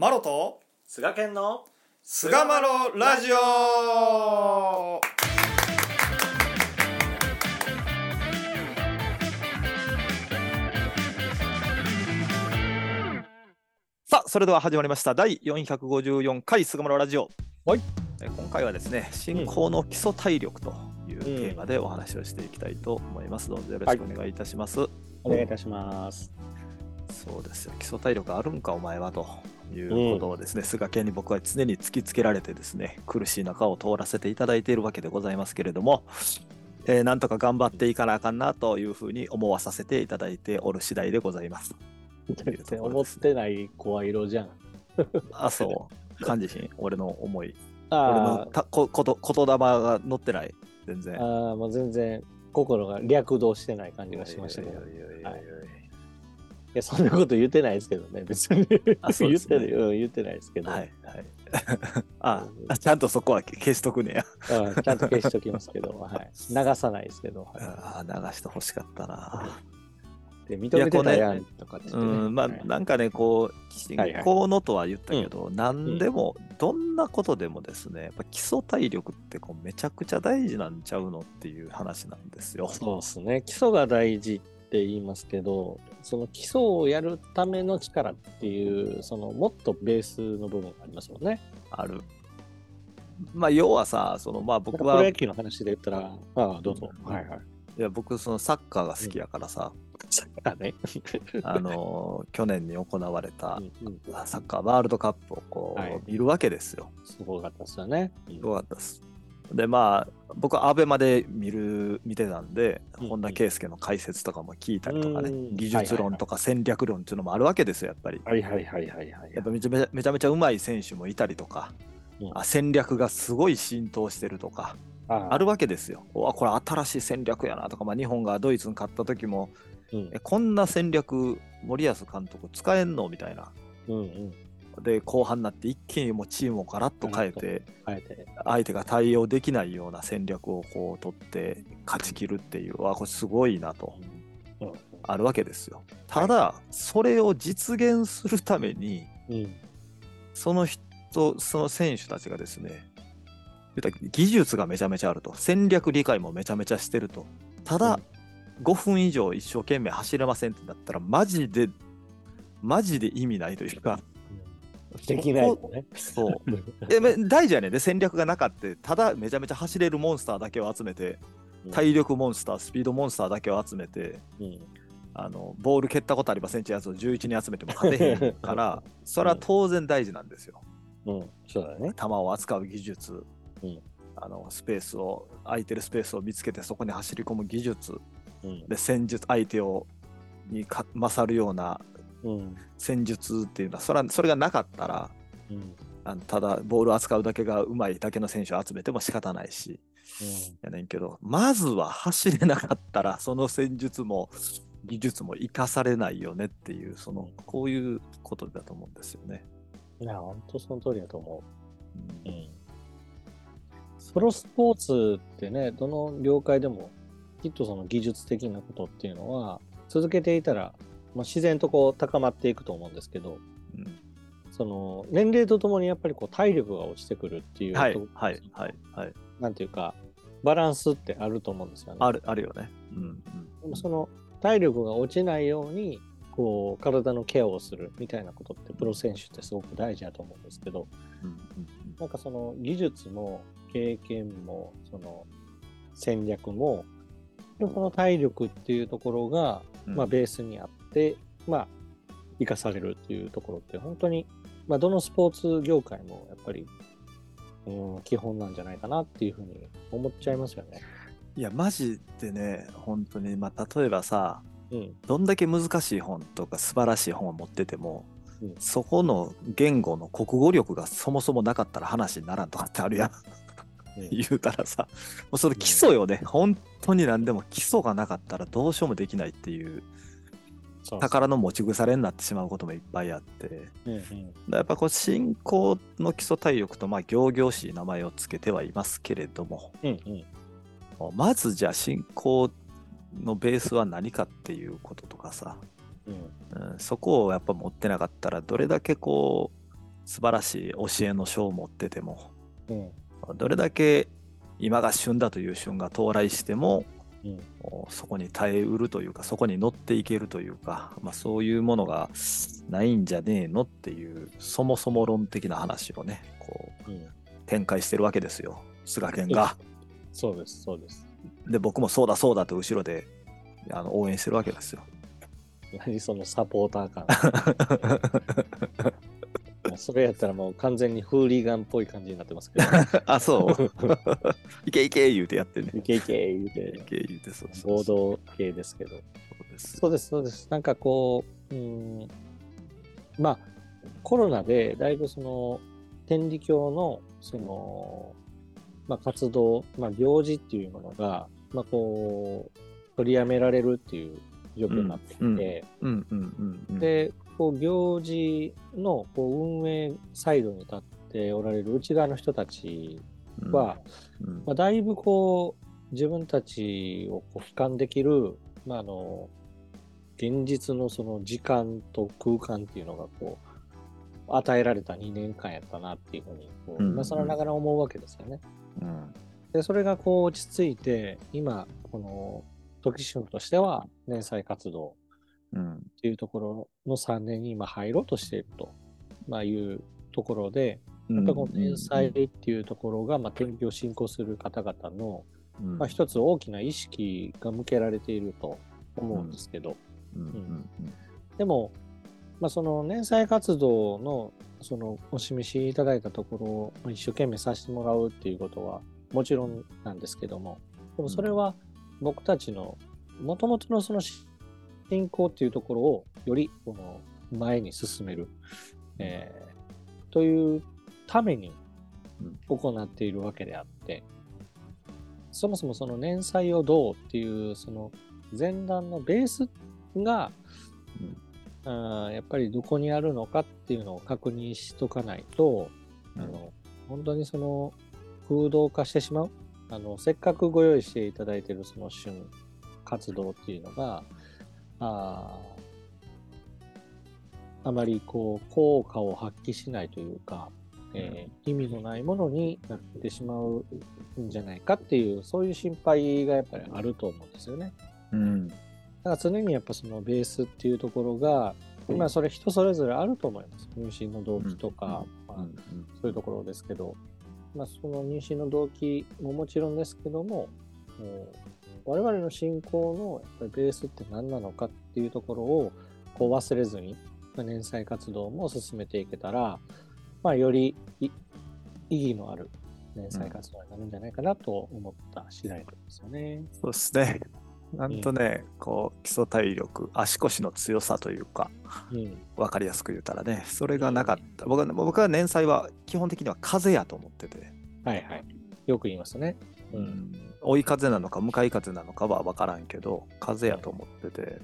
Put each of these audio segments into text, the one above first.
マロと菅健の菅マロラジオ。さあそれでは始まりました。第454回菅マロラジオ。はい。え今回はですね信仰の基礎体力というテーマでお話をしていきたいと思います。どうぞよろしくお願いいたします、お願いいたします。そうですよ。基礎体力あるんかお前はということをですね、菅家に僕は常に突きつけられてですね苦しい中を通らせていただいているわけでございますけれども、えーなんとか頑張っていかなあかんなというふうに思わさせていただいておる次第でございます。全然思ってない声色じゃん。あそう感じひん俺の思い俺のここと言霊が乗ってない全然ー。あー、もう全然心が略動してない感じがしましたけど。いいやそんなこと言ってないですけどね、別に。あそうですね言ってない、うん、言ってないですけど。はいはい ああちゃんとそこは消しとくねや。うん、ちゃんと消しときますけど、はい、流さないですけど。はあー流してほしかったな。い、で認めてたやんとかって言ってね、うん、まあはいなんかねこう信はいはい仰のとは言ったけど、何でもどんなことでもですねやっぱ基礎体力ってこうめちゃくちゃ大事なんちゃうのっていう話なんですよ。そうですね。基礎が大事って言いますけど、その基礎をやるための力っていう、そのもっとベースの部分がありますもんね。ある。まあ要はさそのまあ僕は僕プロ野球の話で言ったら、ああ、どうぞ。はいはい。いや僕そのサッカーが好きやからさ、サッカーね。あのー去年に行われたうんうんサッカーワールドカップをこう、はい見るわけですよ。すごかったですよね。すごかったです。でまあ僕はアベマで見る見てたんで、うん本田圭佑の解説とかも聞いたりとかね、うん技術論とか戦略論っていうのもあるわけですよやっぱり。はいはいはいはいはい。やっぱめちゃめちゃめちゃめちゃうまい選手もいたりとか、うんあ戦略がすごい浸透してるとかああるわけですよ。おあこれ新しい戦略やなとか、まあ、日本がドイツに勝った時もうんえこんな戦略森保監督使えんのみたいな。うんうん。で後半になって一気にもうチームをガラッと変えて。相手が対応できないような戦略をこう取って勝ち切るっていうわこれすごいなとうんあるわけですよ。ただそれを実現するためにうん。その人その選手たちがですね技術がめちゃめちゃあると戦略理解もめちゃめちゃしてるとただ、5分以上一生懸命走れませんってなったらマジでマジで意味ないというかできないとね。そう えめ大事やねんで戦略がなかったただめちゃめちゃ走れるモンスターだけを集めてうん体力モンスタースピードモンスターだけを集めてうんあのボール蹴ったことありませんってやつを11人集めても勝てへんから それは当然大事なんですようん。そうだね。球を扱う技術、うんあのスペースを空いてるスペースを見つけてそこに走り込む技術うん。で戦術相手をにか勝るようなうん。戦術っていうのはそれはそれがなかったらうん。あのただボールを扱うだけがうまいだけの選手を集めても仕方ないしうんやねんけどまずは走れなかったらその戦術も技術も生かされないよねっていうそのこういうことだと思うんですよね。いや、本当その通りだと思うんう。うん。ソロスポーツってね、どの業界でも、きっとその技術的なことっていうのは、続けていたら、まあ、自然とこう高まっていくと思うんですけど、うん。その年齢とともにやっぱりこう体力が落ちてくるっていう、はいとはいはいはい。なんていうか、バランスってあると思うんですよね。あるあるよね。うんでもその体力が落ちないようにこう体のケアをするみたいなことってプロ選手ってすごく大事だと思うんですけどうんうんなんかその技術も経験もその戦略もその体力っていうところが、うん。まあ、ベースにあってまあ生かされるっていうところって本当に、まあ、どのスポーツ業界もやっぱり、うん、基本なんじゃないかなっていうふうに思っちゃいますよね。いやマジでね本当にまあ例えばさうん。どんだけ難しい本とか素晴らしい本を持ってても、うん。そこの言語の国語力がそもそもなかったら話にならんとかってあるやん。うん。言うたらさもうその基礎よね、本当に何でも基礎がなかったらどうしようもできないっていう宝の持ち腐れになってしまうこともいっぱいあって。やっぱこう信仰の基礎体力とまあ仰々しい名前をつけてはいますけれども。まずじゃあ信仰のベースは何かっていうこととかさ、うん。うん、そこをやっぱ持ってなかったらどれだけこう素晴らしい教えの書を持ってても、うん。どれだけ今が旬だという旬が到来しても、うん。そこに耐えうるというか、そこに乗っていけるというか、まあ、そういうものがないんじゃねえのっていう、そもそも論的な話をね、こううん。展開してるわけですよ、菅健が。そうです、そうです。で、僕もそうだそうだと後ろであの応援してるわけですよ。何そのサポーター感。それやったらもう完全にフーリーガンっぽい感じになってますけど。あ、そう。いけいけ言うてやってね。いけいけ言うて、いけ言うて、そうそう暴動系ですけど。そうです。そうです、そうです。なんかこう、うん、まあ、コロナでだいぶその、天理教の、その、まあ、活動、まあ、行事っていうものが、まあ、こう、取りやめられるっていう状況になってきて、うんうんうんうん。、で、こう、行事のこう運営サイドに立っておられる内側の人たちは、うん。まあ、だいぶこう、自分たちをこう俯瞰できる、まあ、あの、現実のその時間と空間っていうのがこう、与えられた2年間やったなっていうふうに、こううん今更ながら思うわけですよね。うん。で、それがこう落ち着いて、今、この、時春としては、連載活動うんっていうところの3年に今入ろうとしていると、まあ、いうところで、やっぱこの連載っていうところが、まあ、天気を信仰する方々の、うん。まあ、一つ大きな意識が向けられていると思うんですけど、でも、まあ、その連載活動のそのお示しいただいたところをまあ一生懸命させてもらうっていうことはもちろんなんですけども、でもそれは僕たちのもともとのその信仰っていうところをよりこの前に進める、えーというために行っているわけであって、そもそもその連載をどうっていうその前段のベースが、あーやっぱりどこにあるのかっていうのを確認しとかないと、うん。あの本当にその空洞化してしまう。あのせっかくご用意していただいているその旬活動っていうのがあー。あまりこう効果を発揮しないというか、えー意味のないものになってしまうんじゃないかっていうそういう心配がやっぱりあると思うんですよね。うん。だから常にやっぱそのベースっていうところが、まあそれ人それぞれあると思います。入信の動機とか、まあそういうところですけど、まあその入信の動機ももちろんですけども、我々の信仰のやっぱりベースって何なのかっていうところをこう忘れずに、まあ、連載活動も進めていけたら、まあよりい意義のある連載活動になるんじゃないかなと思った次第なんですよね。そうですね。なんとね、こう基礎体力、足腰の強さというか、うん。分かりやすく言ったらね、それがなかった。僕は僕は年祭は基本的には風やと思ってて、はいはい。よく言いますね。う。うんん追い風なのか向かい風なのかは分からんけど、風やと思ってて、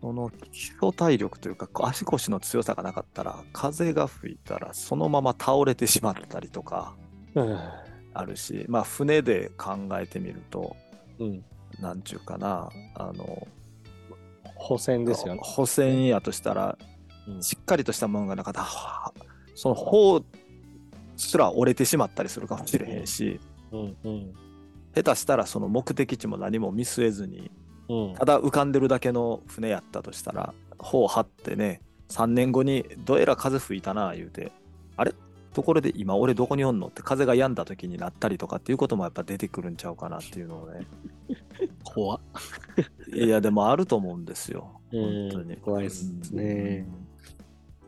その基礎体力というか、足腰の強さがなかったら、風が吹いたらそのまま倒れてしまったりとかうん。あるし、まあ船で考えてみると、うん。なんちゅうかな、あの、補選ですよね。補線やとしたら、うんしっかりとしたものがなかったその方すら折れてしまったりするかもしれへんし、うんうん下手したらその目的地も何も見据えずに、うんただ浮かんでるだけの船やったとしたら、帆を張ってね、3年後にどえら風吹いたな言うて、あれ？ところで今俺どこにおんの？って風が止んだ時になったりとかっていうこともやっぱ出てくるんちゃうかなっていうのをね。怖っいやでもあると思うんですよ。うん本当に。怖いっすね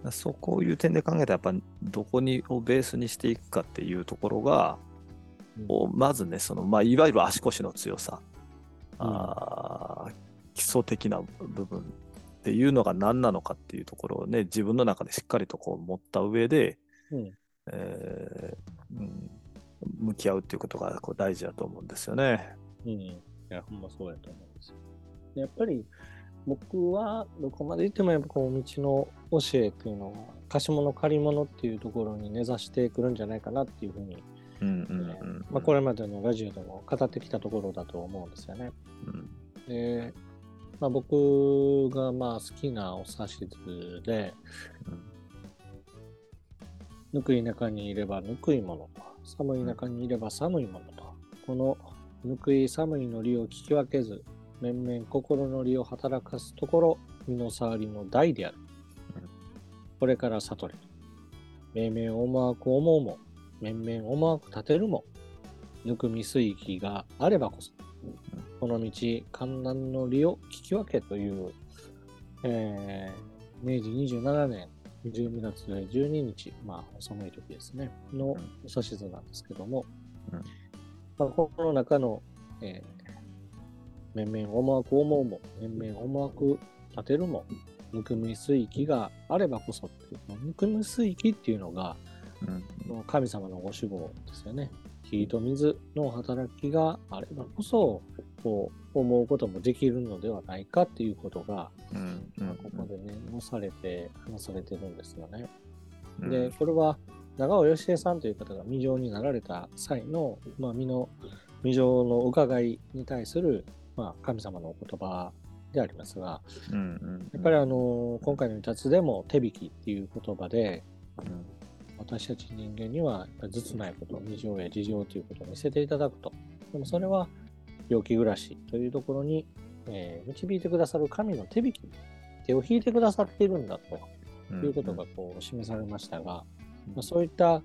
うん。そこういう点で考えたらやっぱどこにをベースにしていくかっていうところが、をまずねその、まあ、いわゆる足腰の強さ、あー基礎的な部分っていうのが何なのかっていうところをね自分の中でしっかりとこう持った上で、うんえーうん、向き合うっていうことがこう大事だと思うんですよね。うん。いや、ほんまそうやと思うんですよ。でやっぱり、僕はどこまで行ってもやっぱこう道の教えっていうのは貸し物借り物っていうところに根ざしてくるんじゃないかなっていうふうに、うんうんうんまあ、これまでのラジオでも語ってきたところだと思うんですよね。うんで、まあ、僕がまあ好きなお指図で、ぬくい中にいればぬくいものと、寒い中にいれば寒いものと、このぬくい寒いの利を聞き分けず、面々心の利を働かすところ、身の触りの大である。これから悟れる。命々思惑思うも、面々思惑立てるも、ぬくみ水域があればこそ、この道、観覧の利を聞き分けという、えー、明治27年12月12日、まあ、お寒い時ですね、のお指図なんですけども、うん。まあ、この中の、えー、面々思惑思うも、面々思惑立てるも、ぬくみ水域があればこそっていう、ぬくみ水域っていうのが、うん。神様のご守護ですよね。火と水の働きがあればこそ、こう思うこともできるのではないかっていうことが、うん。うん。ここでね、載されて、話されてるんですよね。うん。で、これは長尾義恵さんという方が未城になられた際の、まあ、身の未城の伺いに対する、まあ、神様のお言葉でありますが、うんうんやっぱりあの今回の2つでも手引きっていう言葉で、うん私たち人間にはやっぱりずつないこと、未情や事情ということを見せていただくと。でもそれは病気暮らしというところに、えー導いてくださる神の手引き、手を引いてくださっているんだということがこう示されましたが、まあ、そういった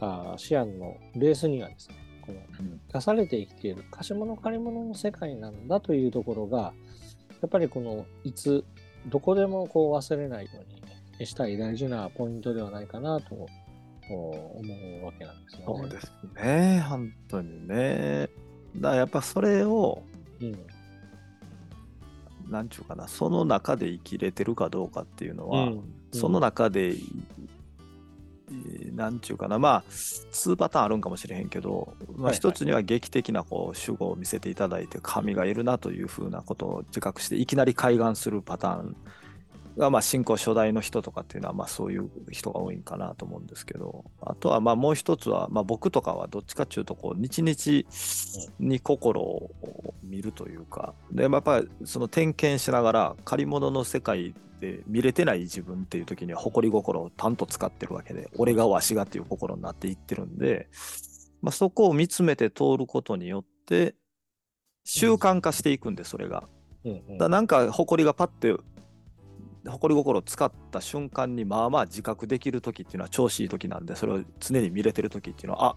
あ案のベースにはですね、このうん。出されて生きている貸し物借り物の世界なんだというところが、やっぱりこのいつ、どこでもこう忘れないようにしたい大事なポイントではないかなとこう思うわけなんですよね。そうですね、本当にね。だからやっぱそれを、うん。なんちゅうかな、その中で生きれてるかどうかっていうのは、うん。その中で、えーなんちゅうかな、まあ、2パターンあるんかもしれへんけど、まあ、一つには劇的なこう守護を見せていただいて、神がいるなというふうなことを自覚して、いきなり開眼するパターンが、まあ、信仰初代の人とかっていうのは、まあ、そういう人が多いんかなと思うんですけど、あとは、まあ、もう一つは、まあ、僕とかはどっちかっていうと、こう、日々に心を見るというか、で、まあやっぱりその点検しながら、借り物の世界で見れてない自分っていう時には誇り心を担と使ってるわけで、俺がわしがっていう心になっていってるんで、まあ、そこを見つめて通ることによって、習慣化していくんで、それが。だなんか誇りがパッて誇り心を使った瞬間にまあまあ自覚できる時っていうのは調子いい時なんでそれを常に見れてる時っていうのはあ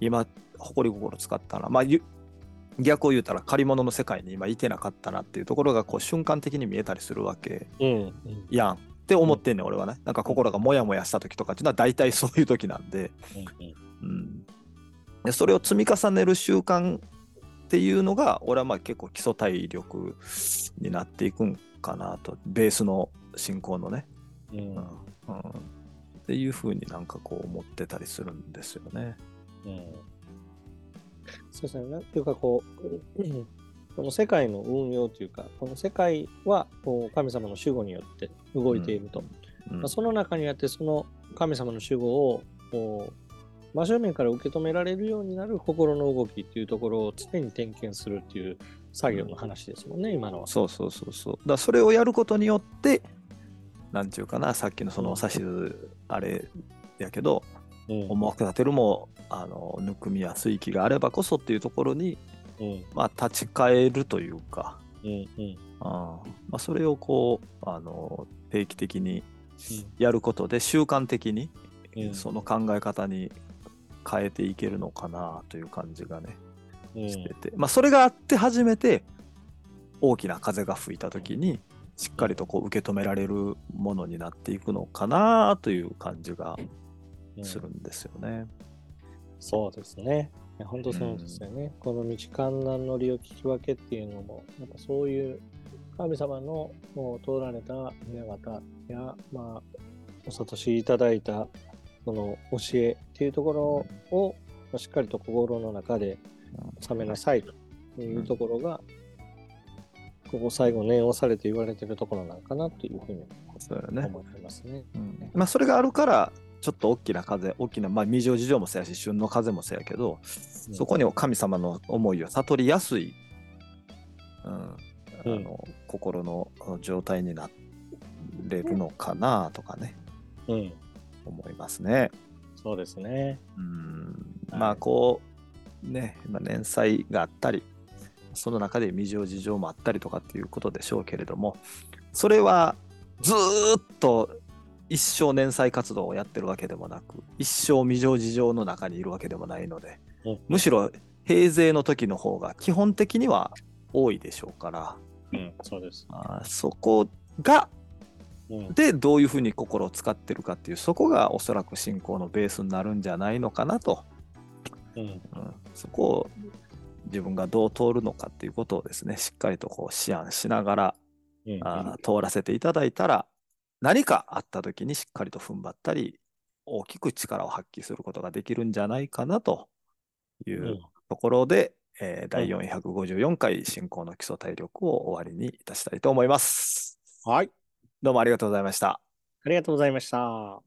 今誇り心使ったな。まあゆ逆を言うたら借り物の世界に今いてなかったなっていうところがこう瞬間的に見えたりするわけやんって思ってんねん俺はね。なんか心がモヤモヤした時とかっていうのは大体そういう時なんで。うんうん。うん、でそれを積み重ねる習慣っていうのが俺はまあ結構基礎体力になっていくんかなと。ベースの進行のね、うん。うん。うん、っていうふうになんかこう思ってたりするんですよね。うん。そうですね。なんていうかこう、うん。この世界の運用というか、この世界はこう神様の守護によって動いていると。うん。まあ、その中にあって、その神様の守護をこう真正面から受け止められるようになる心の動きっていうところを常に点検するっていう作業の話ですもんね、今のは。そうそうそう。そう。だそれをやることによってなんちゅうかなさっきのその指図あれやけどうん。思惑立てるもあのぬくみや水気があればこそっていうところに、うん。まあ、立ち返るというか。うんうん。あーまあ、それをこうあの定期的にやることで習慣的にうん。その考え方に変えていけるのかなという感じがねうんしてて、まあ、それがあって初めて大きな風が吹いた時にしっかりとこう受け止められるものになっていくのかなという感じがうんするんですよね。そうですね。本当そうですよね。この道観覧の利を聞き分けっていうのも、やっぱそういう神様のもう通られた宮方や、まあ、お諭しいただいたその教えっていうところを、まあしっかりと心の中で収めなさいというところが、ここ最後念をされて言われてるところなのかなというふうに思いますね。うん。まあ、それがあるからちょっと大きな風大きな、まあ、未情事情もそうやし旬の風もそうやけど、そこに神様の思いを悟りやすい、うん、あうん。の心の状態になれるのかなとかね、うん。思いますね。そうですね。うんはいまあこうね、まあ、連載があったりその中で未情事情もあったりとかっていうことでしょうけれどもそれはずーっと一生連載活動をやってるわけでもなく一生未情事情の中にいるわけでもないのでむしろ平成の時の方が基本的には多いでしょうからうん、そうです。あーそこがうん、でどういうふうに心を使ってるかっていうそこがおそらく信仰のベースになるんじゃないのかなと。うん、うん、そこを自分がどう通るのかっていうことをですねしっかりとこう思案しながらうん、あー通らせていただいたら何かあった時にしっかりと踏ん張ったり大きく力を発揮することができるんじゃないかなというん。うところで、えー第454回信仰の基礎体力を終わりにいたしたいと思います。はい。どうもありがとうございました。ありがとうございました。